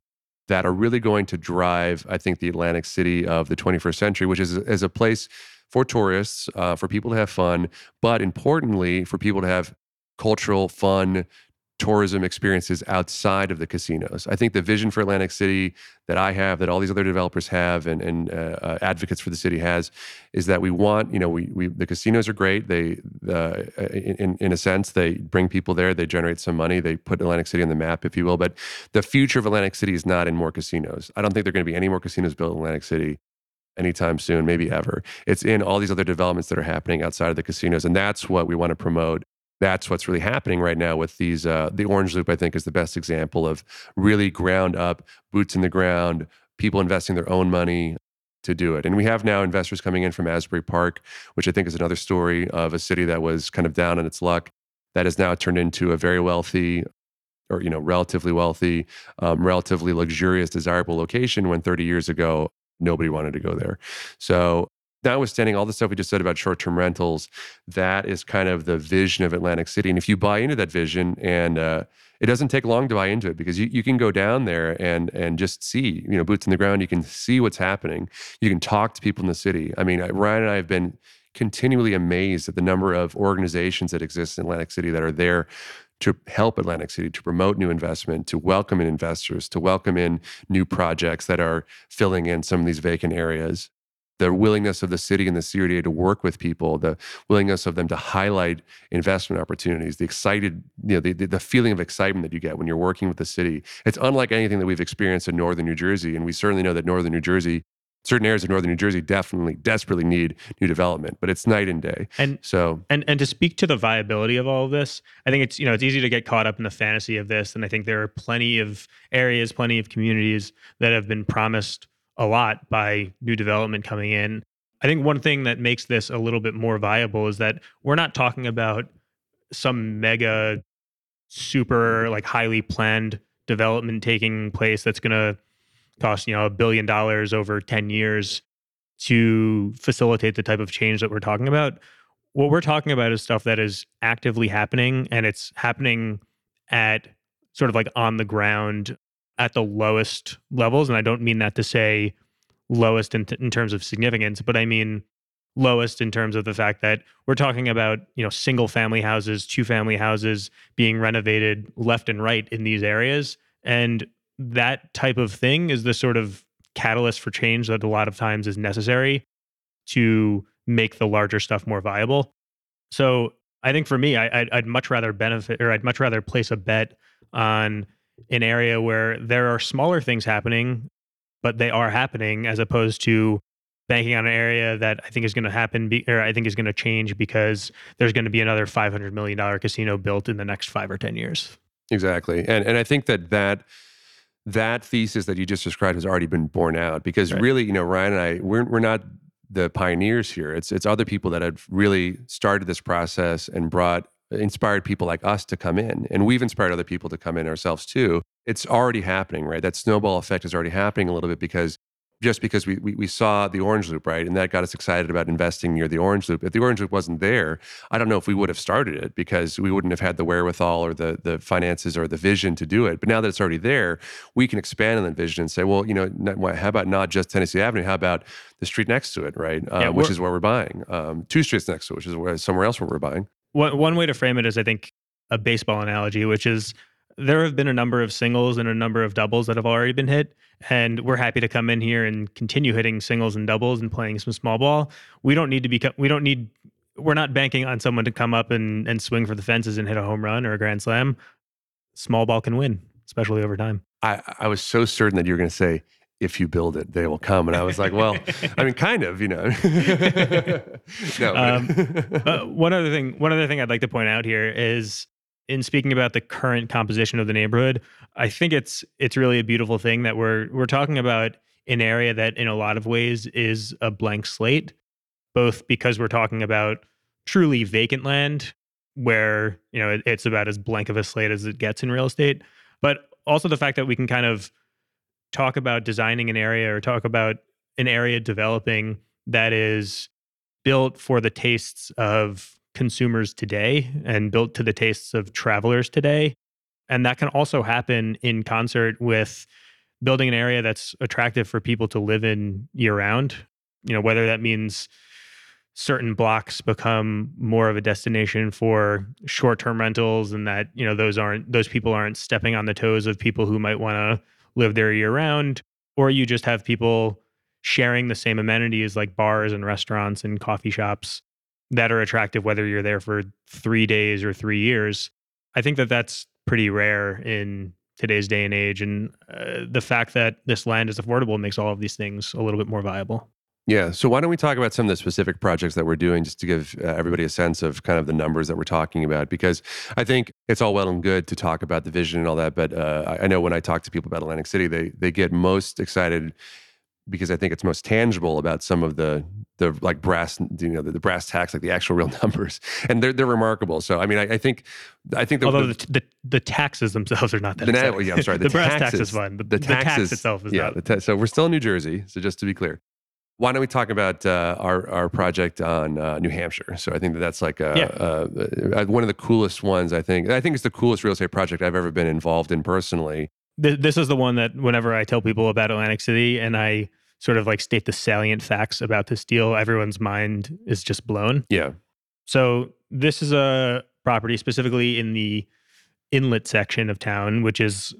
that are really going to drive, I think, the Atlantic City of the 21st century, which is, is a place for tourists, uh, for people to have fun, but importantly, for people to have cultural, fun, tourism experiences outside of the casinos. I think the vision for Atlantic City that I have, that all these other developers have, and, and uh, uh, advocates for the city has, is that we want, you know, we, we the casinos are great. They, uh, in in a sense, they bring people there. They generate some money. They put Atlantic City on the map, if you will. But the future of Atlantic City is not in more casinos. I don't think there are going to be any more casinos built in Atlantic City anytime soon, maybe ever. It's in all these other developments that are happening outside of the casinos, and that's what we want to promote that's what's really happening right now with these uh, the orange loop i think is the best example of really ground up boots in the ground people investing their own money to do it. And we have now investors coming in from asbury park which i think is another story of a city that was kind of down on its luck that has now turned into a very wealthy or you know relatively wealthy um, relatively luxurious desirable location when 30 years ago nobody wanted to go there. So notwithstanding all the stuff we just said about short-term rentals, that is kind of the vision of Atlantic City. And if you buy into that vision, and uh, it doesn't take long to buy into it because you, you can go down there and and just see, you know, boots in the ground. You can see what's happening. You can talk to people in the city. I mean, Ryan and I have been continually amazed at the number of organizations that exist in Atlantic City that are there to help Atlantic City to promote new investment, to welcome in investors, to welcome in new projects that are filling in some of these vacant areas the willingness of the city and the CRDA to work with people, the willingness of them to highlight investment opportunities, the excited, you know, the, the feeling of excitement that you get when you're working with the city. It's unlike anything that we've experienced in northern New Jersey. And we certainly know that northern New Jersey certain areas of northern New Jersey definitely desperately need new development, but it's night and day. And so and and to speak to the viability of all of this, I think it's you know it's easy to get caught up in the fantasy of this, and I think there are plenty of areas, plenty of communities that have been promised a lot by new development coming in. I think one thing that makes this a little bit more viable is that we're not talking about some mega super like highly planned development taking place that's going to cost you know a billion dollars over 10 years to facilitate the type of change that we're talking about what we're talking about is stuff that is actively happening and it's happening at sort of like on the ground at the lowest levels and i don't mean that to say lowest in, t- in terms of significance but i mean lowest in terms of the fact that we're talking about you know single family houses two family houses being renovated left and right in these areas. And that type of thing is the sort of catalyst for change that a lot of times is necessary to make the larger stuff more viable. So i think for me I, would I'd much rather benefit or i'd much rather place a bet on an area where there are smaller things happening but they are happening as opposed to banking on an area that I think is going to happen, be, or I think is going to change because there's going to be another five hundred million dollar casino built in the next five or ten years. Exactly, and and I think that that that thesis that you just described has already been borne out because right. really, you know, Ryan and I, we're we're not the pioneers here. It's it's other people that have really started this process and brought inspired people like us to come in, and we've inspired other people to come in ourselves too. It's already happening, right? That snowball effect is already happening a little bit because just because we, we, we saw the orange loop right? And that got us excited about investing near the orange loop. If the orange loop wasn't there i don't know if we would have started it because we wouldn't have had the wherewithal or the the finances or the vision to do it. But now that it's already there we can expand on that vision and say well you know how about not just tennessee avenue? How about the street next to it right? Yeah, um, which is where we're buying um, two streets next to it which is where somewhere else where we're buying one, one way to frame it is i think a baseball analogy which is there have been a number of singles and a number of doubles that have already been hit. And we're happy to come in here and continue hitting singles and doubles and playing some small ball. We don't need to be, we don't need, we're not banking on someone to come up and, and swing for the fences and hit a home run or a grand slam. Small ball can win, especially over time. I, I was so certain that you were going to say, if you build it, they will come. And I was like, well, I mean, kind of, you know. no, um, uh, one other thing, one other thing I'd like to point out here is in speaking about the current composition of the neighborhood, I think it's it's really a beautiful thing that we're we're talking about an area that in a lot of ways is a blank slate, both because we're talking about truly vacant land where, you know, it, it's about as blank of a slate as it gets in real estate, but also the fact that we can kind of talk about designing an area or talk about an area developing that is built for the tastes of consumers today and built to the tastes of travelers today. And that can also happen in concert with building an area that's attractive for people to live in year round. You know, whether that means certain blocks become more of a destination for short-term rentals and that, you know, those aren't those people aren't stepping on the toes of people who might want to live there year round or you just have people sharing the same amenities like bars and restaurants and coffee shops that are attractive, whether you're there for three days or three years. I think that that's pretty rare in today's day and age. And uh, the fact that this land is affordable makes all of these things a little bit more viable. Yeah. So why don't we talk about some of the specific projects that we're doing just to give uh, everybody a sense of kind of the numbers that we're talking about? Because I think it's all well and good to talk about the vision and all that, but uh, I know when I talk to people about Atlantic City, they they get most excited because I think it's most tangible about some of the the like brass you know the, the brass tacks like the actual real numbers and they're they're remarkable. So I mean I, I think I think the, although the, the, the taxes themselves are not that. The, yeah, I'm sorry. The, the brass tax is fun. The, the, taxes, tax itself is yeah. Not. So we're still in New Jersey. So just to be clear. Why don't we talk about uh, our our project on uh, New Hampshire? So I think that that's like a, yeah. one of the coolest ones. I think I think it's the coolest real estate project I've ever been involved in personally. This is the one that whenever I tell people about Atlantic City and I sort of like state the salient facts about this deal, everyone's mind is just blown. Yeah. So this is a property specifically in the inlet section of town, which is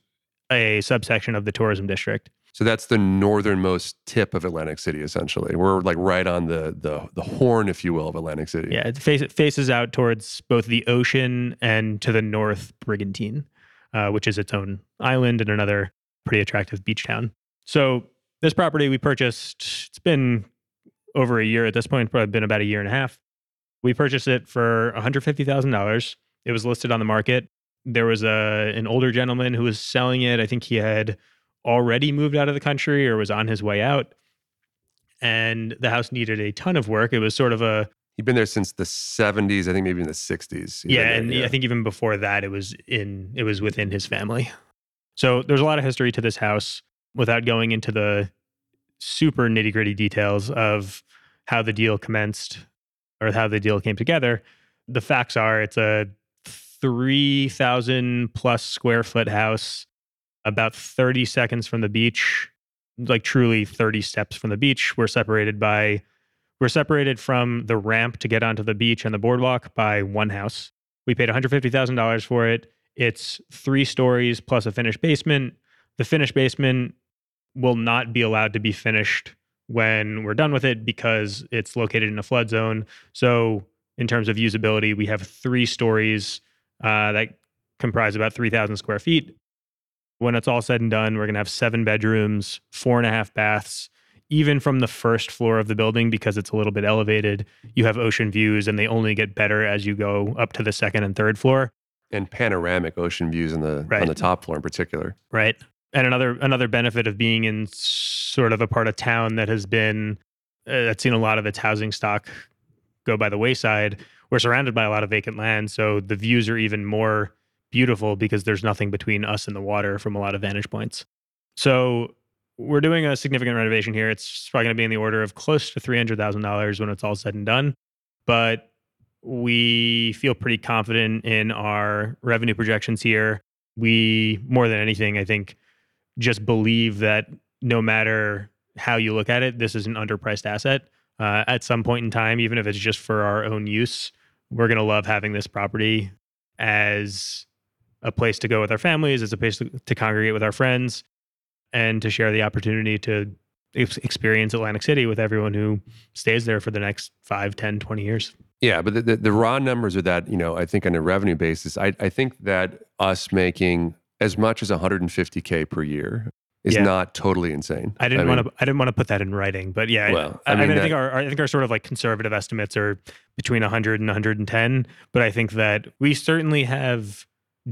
a subsection of the tourism district. So that's the northernmost tip of Atlantic City, essentially. We're like right on the the the horn, if you will, of Atlantic City. Yeah, it, face, it faces out towards both the ocean and to the north, Brigantine, uh, which is its own island and another pretty attractive beach town. So This property we purchased, it's been over a year at this point, probably been about a year and a half. We purchased it for $150,000. It was listed on the market. There was a an older gentleman who was selling it. I think he had already moved out of the country or was on his way out. And the house needed a ton of work. It was sort of a He'd been there since the 70s, I think maybe in the 60s. He'd yeah, there, and I think even before that, it was in it was within his family. So there's a lot of history to this house without going into the super nitty gritty details of how the deal commenced or how the deal came together. The facts are it's a 3,000 plus square foot house, about 30 seconds from the beach, like truly 30 steps from the beach. We're separated by, we're separated from the ramp to get onto the beach and the boardwalk by one house. We paid $150,000 for it. It's three stories plus a finished basement. The finished basement will not be allowed to be finished when we're done with it because it's located in a flood zone. So, in terms of usability, we have three stories uh, that comprise about 3,000 square feet. When it's all said and done, we're going to have seven bedrooms, four and a half baths. Even from the first floor of the building, because it's a little bit elevated, you have ocean views and they only get better as you go up to the second and third floor. And panoramic ocean views on the Right. on the top floor in particular. Right. And another another benefit of being in sort of a part of town that has been uh, that's seen a lot of its housing stock go by the wayside. We're surrounded by a lot of vacant land, so the views are even more beautiful because there's nothing between us and the water from a lot of vantage points. So we're doing a significant renovation here. It's probably going to be in the order of close to three hundred thousand dollars when it's all said and done, but we feel pretty confident in our revenue projections here. We more than anything, I think, just believe that no matter how you look at it, this is an underpriced asset. Uh, at some point in time, even if it's just for our own use, we're going to love having this property as a place to go with our families, as a place to, to congregate with our friends, and to share the opportunity to ex- experience Atlantic City with everyone who stays there for the next 5, 10, 20 years. Yeah, but the, the, the raw numbers are that, you know, I think on a revenue basis, I, I think that us making as much as 150K per year is Yeah. not totally insane. I didn't mean, want to. I didn't want to put that in writing, but yeah. Well, I, I I mean, mean, I think our, our- I think our sort of like conservative estimates are between 100 and 110. But I think that we certainly have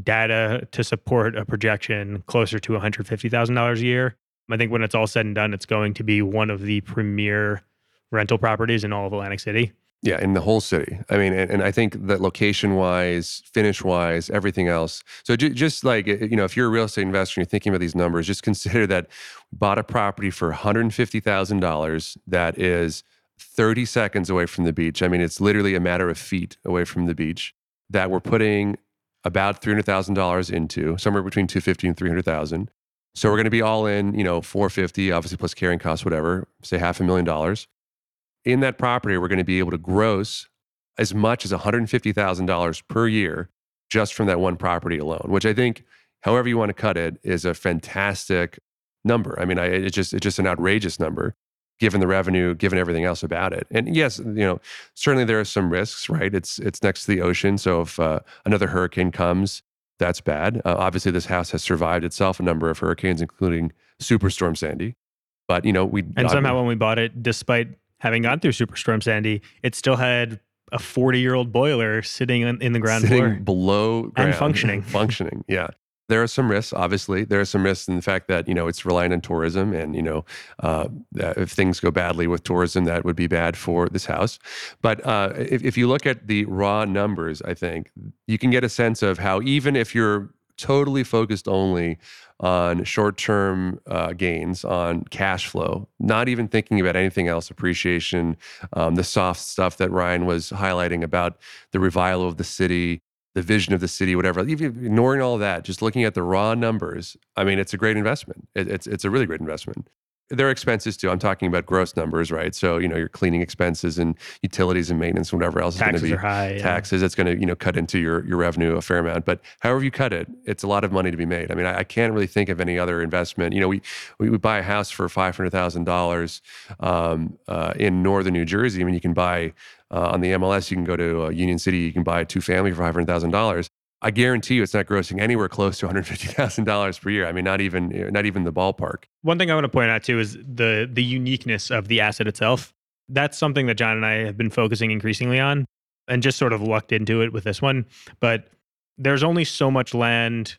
data to support a projection closer to 150 thousand dollars a year. I think when it's all said and done, it's going to be one of the premier rental properties in all of Atlantic City. Yeah, in the whole city. I mean, and, and I think that location wise, finish wise, everything else. So ju- just like, eh, you know, if you're a real estate investor and you're thinking about these numbers, just consider that bought a property for $150,000 that is 30 seconds away from the beach. I mean, it's literally a matter of feet away from the beach that we're putting about $300,000 into, somewhere between 250 and 300,000. So we're going to be all in, you know, 450, obviously plus carrying costs, whatever, say half a million dollars in that property, we're going to be able to gross as much as $150,000 per year just from that one property alone, which I think, however you want to cut it, is a fantastic number. I mean, I, it's just it's just an outrageous number given the revenue, given everything else about it. And yes, you know, certainly there are some risks, right? It's it's next to the ocean, so if uh, another hurricane comes, that's bad. Uh, obviously, this house has survived itself a number of hurricanes, including Superstorm Sandy. But you know, we And somehow, when we bought it, despite having gone through Superstorm Sandy, it still had a 40 year old boiler sitting in, in the ground sitting floor. below ground, functioning. functioning yeah there are some risks obviously. There are some risks in the fact that you know it's reliant on tourism and you know uh, if things go badly with tourism that would be bad for this house. But uh, if, if you look at the raw numbers i think you can get a sense of how even if you're totally focused only on short-term uh, gains on cash flow not even thinking about anything else appreciation um, the soft stuff that ryan was highlighting about the revival of the city the vision of the city, whatever. Ignoring all that, just looking at the raw numbers, I mean, it's a great investment. It, it's it's a really great investment. There are expenses too. I'm talking about gross numbers, right? So you know your cleaning expenses and utilities and maintenance and whatever else is going to be high. yeah. taxes. It's going to you know cut into your your revenue a fair amount. But however you cut it, it's a lot of money to be made. I mean, I, I can't really think of any other investment. You know, we we would buy a house for five hundred thousand dollars um, uh, in northern New Jersey. I mean, you can buy uh, on the MLS. You can go to uh, Union City. You can buy a two family for five hundred thousand dollars. I guarantee you it's not grossing anywhere close to $150,000 per year. I mean, not even eh, not even the ballpark. One thing I want to point out too is the the uniqueness of the asset itself. That's something that John and I have been focusing increasingly on and just sort of lucked into it with this one. But there's only so much land,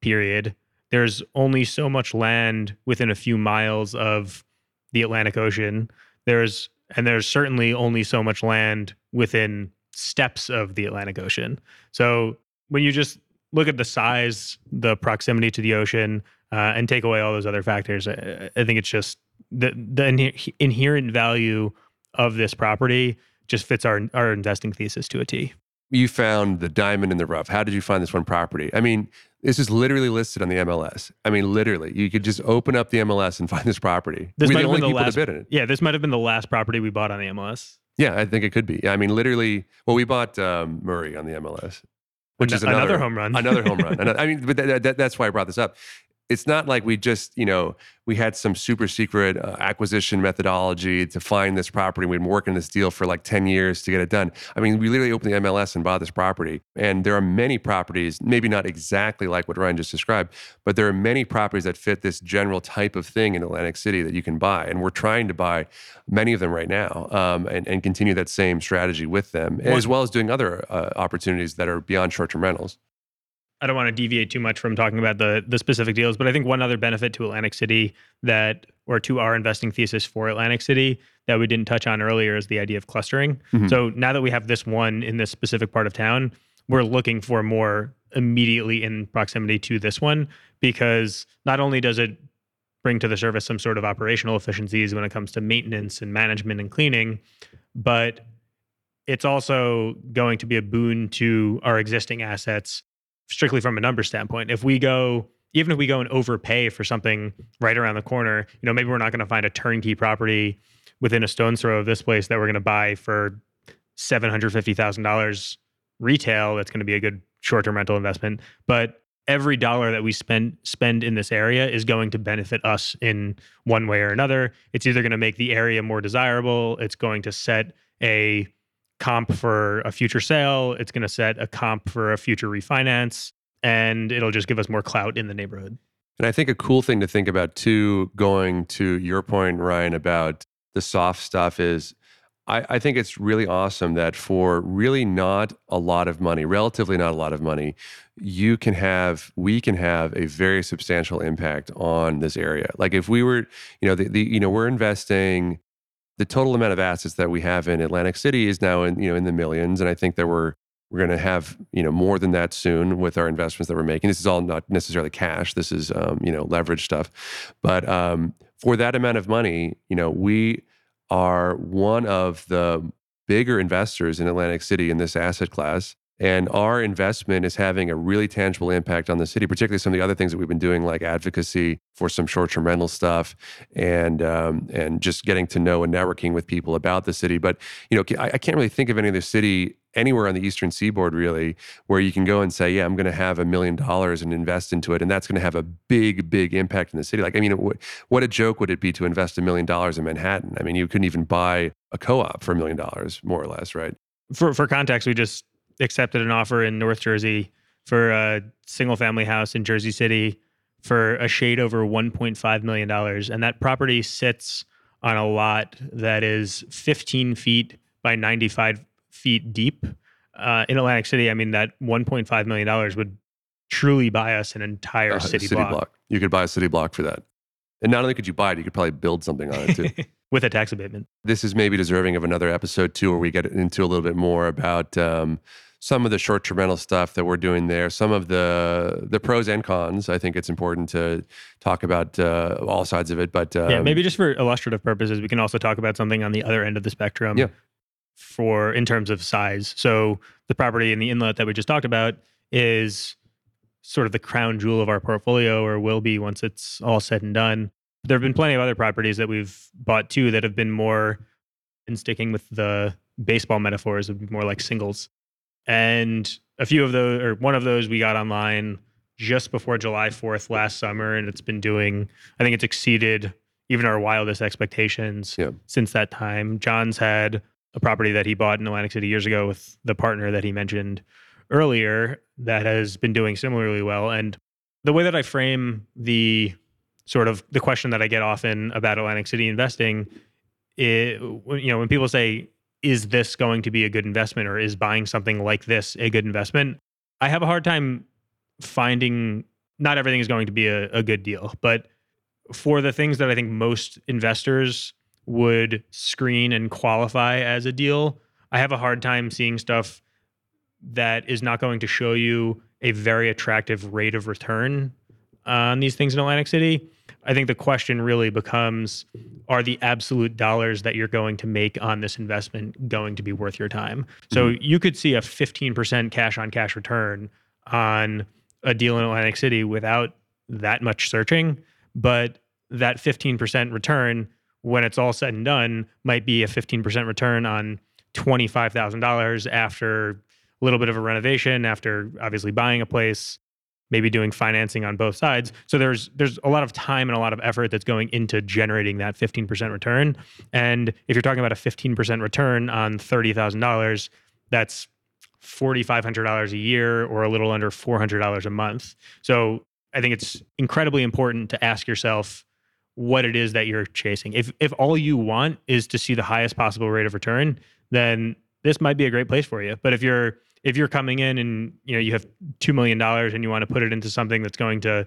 period. There's only so much land within a few miles of the Atlantic Ocean. There's and there's certainly only so much land within steps of the Atlantic Ocean. So when you just look at the size, the proximity to the ocean, uh, and take away all those other factors, I, I think it's just the the in- inherent value of this property just fits our our investing thesis to a T. You found the diamond in the rough. How did you find this one property? I mean, this is literally listed on the MLS. I mean, literally, you could just open up the MLS and find this property. This We're might the have only been the last. bid in it. Yeah, this might have been the last property we bought on the MLS. Yeah, I think it could be. I mean, literally. Well, we bought um, Murray on the MLS, which Ano- is another, another home run. another home run. Another- I mean, but that, that, that's why I brought this up. It's not like we just, you know, we had some super secret uh, acquisition methodology to find this property. We've been working this deal for like 10 years to get it done. I mean, we literally opened the MLS and bought this property. And there are many properties, maybe not exactly like what Ryan just described, but there are many properties that fit this general type of thing in Atlantic City that you can buy. And we're trying to buy many of them right now um, and, and continue that same strategy with them, as well as doing other uh, opportunities that are beyond short term rentals. I don't want to deviate too much from talking about the the specific deals, but I think one other benefit to Atlantic City that or to our investing thesis for Atlantic City that we didn't touch on earlier is the idea of clustering. Mhm. So now that we have this one in this specific part of town, we're looking for more immediately in proximity to this one because not only does it bring to the surface some sort of operational efficiencies when it comes to maintenance and management and cleaning, but it's also going to be a boon to our existing assets strictly from a number standpoint. If we go, even if we go and overpay for something right around the corner, you know, maybe we're not going to find a turnkey property within a stone's throw of this place that we're going to buy for seven hundred fifty thousand dollars retail. That's going to be a good short-term rental investment, but every dollar that we spend spend in this area is going to benefit us in one way or another. It's either going to make the area more desirable, it's going to set a comp for a future sale, it's going to set a comp for a future refinance, and it'll just give us more clout in the neighborhood. And I think a cool thing to think about too, going to your point, Ryan, about the soft stuff is I, I think it's really awesome that for really not a lot of money, relatively not a lot of money, you can have, we can have a very substantial impact on this area. Like if we were, you know, the, the you know, we're investing the total amount of assets that we have in Atlantic City is now in, you know, in the millions. And I think that we're we're going to have you know more than that soon with our investments that we're making. This is all not necessarily cash. This is um, you know leverage stuff, but um, for that amount of money, you know we are one of the bigger investors in Atlantic City in this asset class. And our investment is having a really tangible impact on the city, particularly some of the other things that we've been doing, like advocacy for some short-term rental stuff, and um, and just getting to know and networking with people about the city. But you know, I, I can't really think of any other city anywhere on the eastern seaboard really where you can go and say yeah i'm going to have a million dollars and invest into it and that's going to have a big big impact in the city. Like i mean what, what a joke would it be to invest a million dollars in manhattan? I mean you couldn't even buy a co-op for a million dollars more or less right? For for context, we just accepted an offer in North Jersey for a single family house in Jersey City for a shade over 1.5 million dollars, and that property sits on a lot that is 15 feet by 95 feet deep. Uh, in Atlantic City. I mean, that 1.5 million dollars would truly buy us an entire Uh, city, block, you could buy a city block for that. And not only could you buy it you could probably build something on it too. With a tax abatement. this is maybe deserving of another episode too, where we get into a little bit more about um, some of the short-term rental stuff that we're doing there, some of the the pros and cons. I think it's important to talk about uh, all sides of it. But um, yeah, maybe just for illustrative purposes, we can also talk about something on the other end of the spectrum. Yeah. For in terms of size, so the property in the inlet that we just talked about is sort of the crown jewel of our portfolio, or will be once it's all said and done. There have been plenty of other properties that we've bought too that have been more, in sticking with the baseball metaphors, would be more like singles. And a few of those, or one of those, we got online just before July 4th last summer, and it's been doing, I think it's exceeded even our wildest expectations Yeah. since that time. John's had a property that he bought in Atlantic City years ago with the partner that he mentioned earlier that has been doing similarly well. And the way that I frame the sort of the question that I get often about Atlantic City investing, it, you know, when people say, "Is this going to be a good investment?" or "Is buying something like this a good investment?" I have a hard time finding. Not everything is going to be a, a good deal, but for the things that I think most investors would screen and qualify as a deal, I have a hard time seeing stuff that is not going to show you a very attractive rate of return on these things in Atlantic City. I think the question really becomes are the absolute dollars that you're going to make on this investment going to be worth your time? So mm-hmm. you could see a 15% cash on cash return on a deal in Atlantic City without that much searching, but that 15% return when it's all said and done might be a 15% return on $25,000 after a little bit of a renovation, after obviously buying a place, maybe doing financing on both sides. So there's there's a lot of time and a lot of effort that's going into generating that 15% return. And if you're talking about a 15% return on $30,000, that's $4,500 a year or a little under $400 a month. So I think it's incredibly important to ask yourself what it is that you're chasing. If if all you want is to see the highest possible rate of return, then this might be a great place for you. But if you're if you're coming in and you know you have two million dollars and you want to put it into something that's going to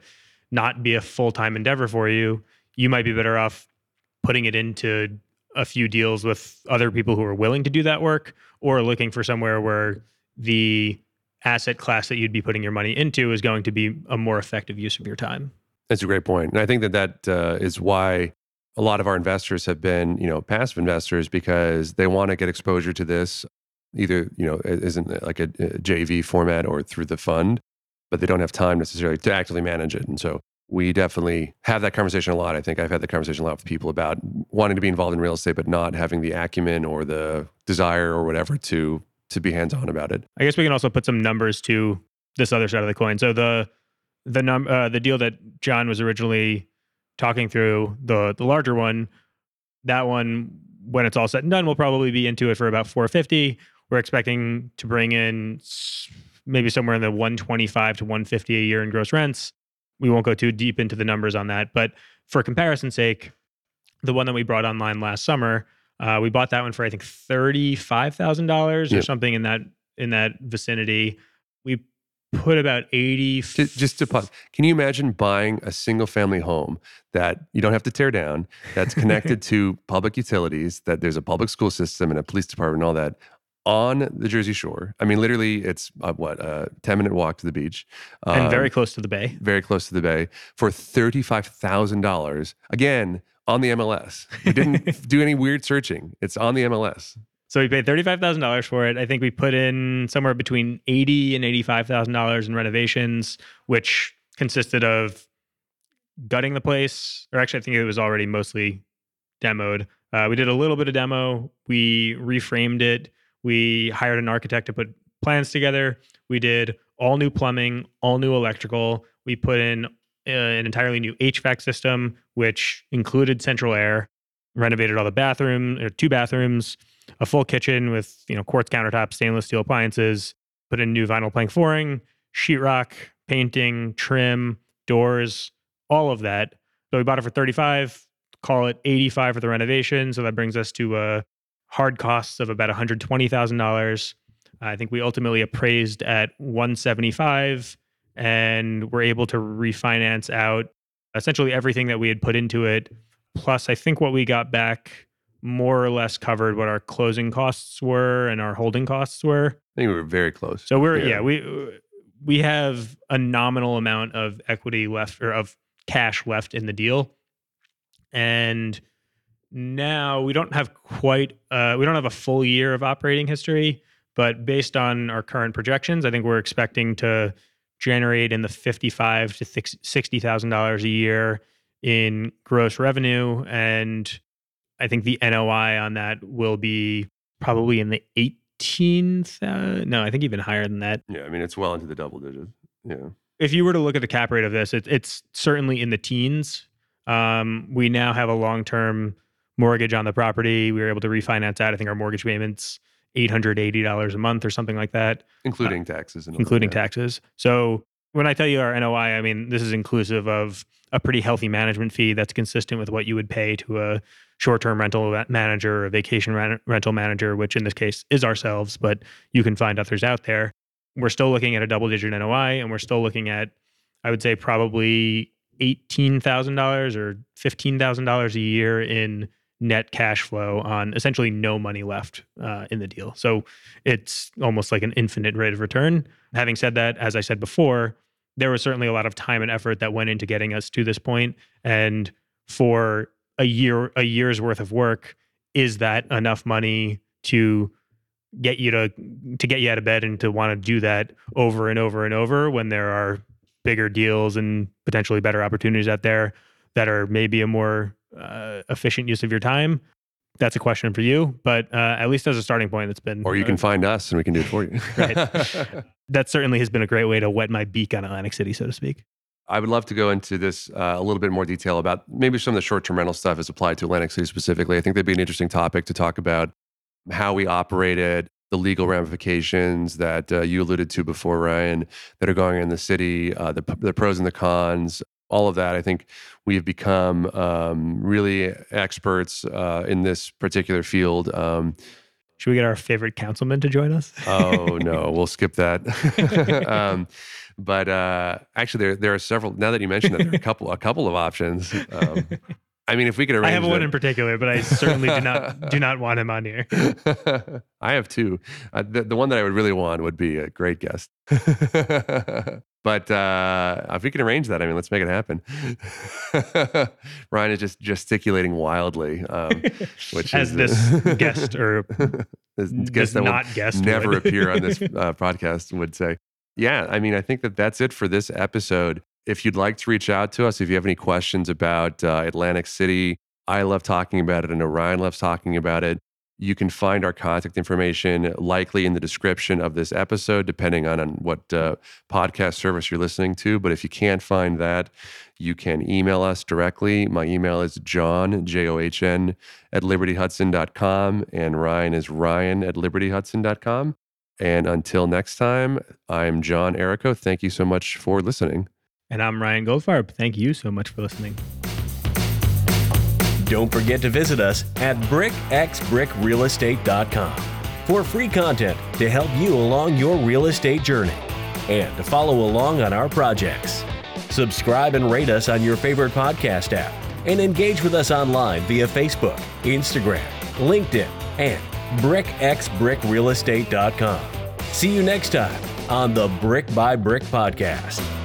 not be a full time endeavor for you, you might be better off putting it into a few deals with other people who are willing to do that work, or looking for somewhere where the asset class that you'd be putting your money into is going to be a more effective use of your time. That's a great point. and I think that that uh, is why a lot of our investors have been, you know, passive investors because they want to get exposure to this, either you know, isn't like a, a JV format or through the fund, but they don't have time necessarily to actively manage it, and so we definitely have that conversation a lot. I think I've had the conversation a lot with people about wanting to be involved in real estate, but not having the acumen or the desire or whatever to to be hands on about it. I guess we can also put some numbers to this other side of the coin. So the the num uh, the deal that John was originally talking through the the larger one, that one when it's all said and done, we'll probably be into it for about 450. We're expecting to bring in maybe somewhere in the 125 to 150 a year in gross rents. We won't go too deep into the numbers on that, but for comparison's sake, the one that we brought online last summer, uh, we bought that one for I think thirty five thousand dollars or something in that in that vicinity. We put about 80 just, just to pause can you imagine buying a single family home that you don't have to tear down that's connected to public utilities that there's a public school system and a police department and all that on the jersey shore i mean literally it's uh, what a 10 minute walk to the beach um, and very um, close to the bay very close to the bay for $35000 again on the mls we didn't do any weird searching it's on the mls so we paid thirty-five thousand dollars for it. I think we put in somewhere between eighty and eighty-five thousand dollars in renovations, which consisted of gutting the place, or actually, I think it was already mostly demoed. Uh, we did a little bit of demo. We reframed it. We hired an architect to put plans together. We did all new plumbing, all new electrical. We put in uh, an entirely new HVAC system, which included central air. Renovated all the bathrooms, or two bathrooms a full kitchen with you know quartz countertops, stainless steel appliances, put in new vinyl plank flooring, sheetrock, painting, trim, doors, all of that. So we bought it for 35, call it 85 for the renovation. So that brings us to uh, hard costs of about $120,000. I think we ultimately appraised at 175 and we're able to refinance out essentially everything that we had put into it. Plus, I think what we got back more or less covered what our closing costs were and our holding costs were. I think we were very close. So we're yeah, yeah we we have a nominal amount of equity left or of cash left in the deal. And now we don't have quite uh, we don't have a full year of operating history, but based on our current projections, I think we're expecting to generate in the fifty-five to sixty thousand dollars a year in gross revenue, and I think the NOI on that will be probably in the 18, no, I think even higher than that. Yeah, I mean it's well into the double digits. Yeah. If you were to look at the cap rate of this, it, it's certainly in the teens. Um, we now have a long-term mortgage on the property. We were able to refinance that. I think our mortgage payments $880 a month or something like that, uh, including taxes and including that, taxes. So when I tell you our NOI, I mean, this is inclusive of a pretty healthy management fee that's consistent with what you would pay to a short-term rental manager or vacation ren- rental manager, which in this case is ourselves, but you can find others out there. We're still looking at a double-digit NOI, and we're still looking at, I would say, probably eighteen thousand dollars or fifteen thousand dollars a year in net cash flow on essentially no money left uh, in the deal. So it's almost like an infinite rate of return. Having said that, as I said before, there was certainly a lot of time and effort that went into getting us to this point, and for a year a year's worth of work is that enough money to get you to to get you out of bed and to want to do that over and over and over when there are bigger deals and potentially better opportunities out there that are maybe a more uh, efficient use of your time that's a question for you but uh, at least as a starting point it's been Or you uh, can find us and we can do it for you. Right. that certainly has been a great way to wet my beak on atlantic city so to speak I would love to go into this uh, a little bit more detail about maybe some of the short term rental stuff as applied to Atlantic City specifically. I think that'd be an interesting topic to talk about how we operated, the legal ramifications that uh, you alluded to before, Ryan, that are going in the city, uh, the, the pros and the cons, all of that. I think we've become um, really experts uh, in this particular field. Um, should we get our favorite councilman to join us oh no, we'll skip that. um, but uh, actually, there there are several. Now that you mentioned that, there are a couple a couple of options. Um, I mean, if we could arrange, I have one that- in particular, but I certainly do not do not want him on here. I have two. Uh, the, the one that I would really want would be a great guest. but uh, if we can arrange that, I mean, let's make it happen. Ryan is just gesticulating wildly, um, which As is this guest or this guest that not guest never appear on this uh, podcast would say. Yeah, I mean, I think that that's it for this episode. If you'd like to reach out to us, if you have any questions about uh, Atlantic City, I love talking about it. and Ryan loves talking about it. You can find our contact information likely in the description of this episode, depending on, on what uh, podcast service you're listening to. But if you can't find that, you can email us directly. My email is john, J O H N, at libertyhudson.com. And Ryan is ryan at libertyhudson.com. And until next time, I'm John Erico. Thank you so much for listening. And I'm Ryan Goldfarb. Thank you so much for listening. Don't forget to visit us at brickxbrickrealestate.com for free content to help you along your real estate journey and to follow along on our projects. Subscribe and rate us on your favorite podcast app and engage with us online via Facebook, Instagram, LinkedIn, and brickxbrickrealestate.com. See you next time on the Brick by Brick podcast.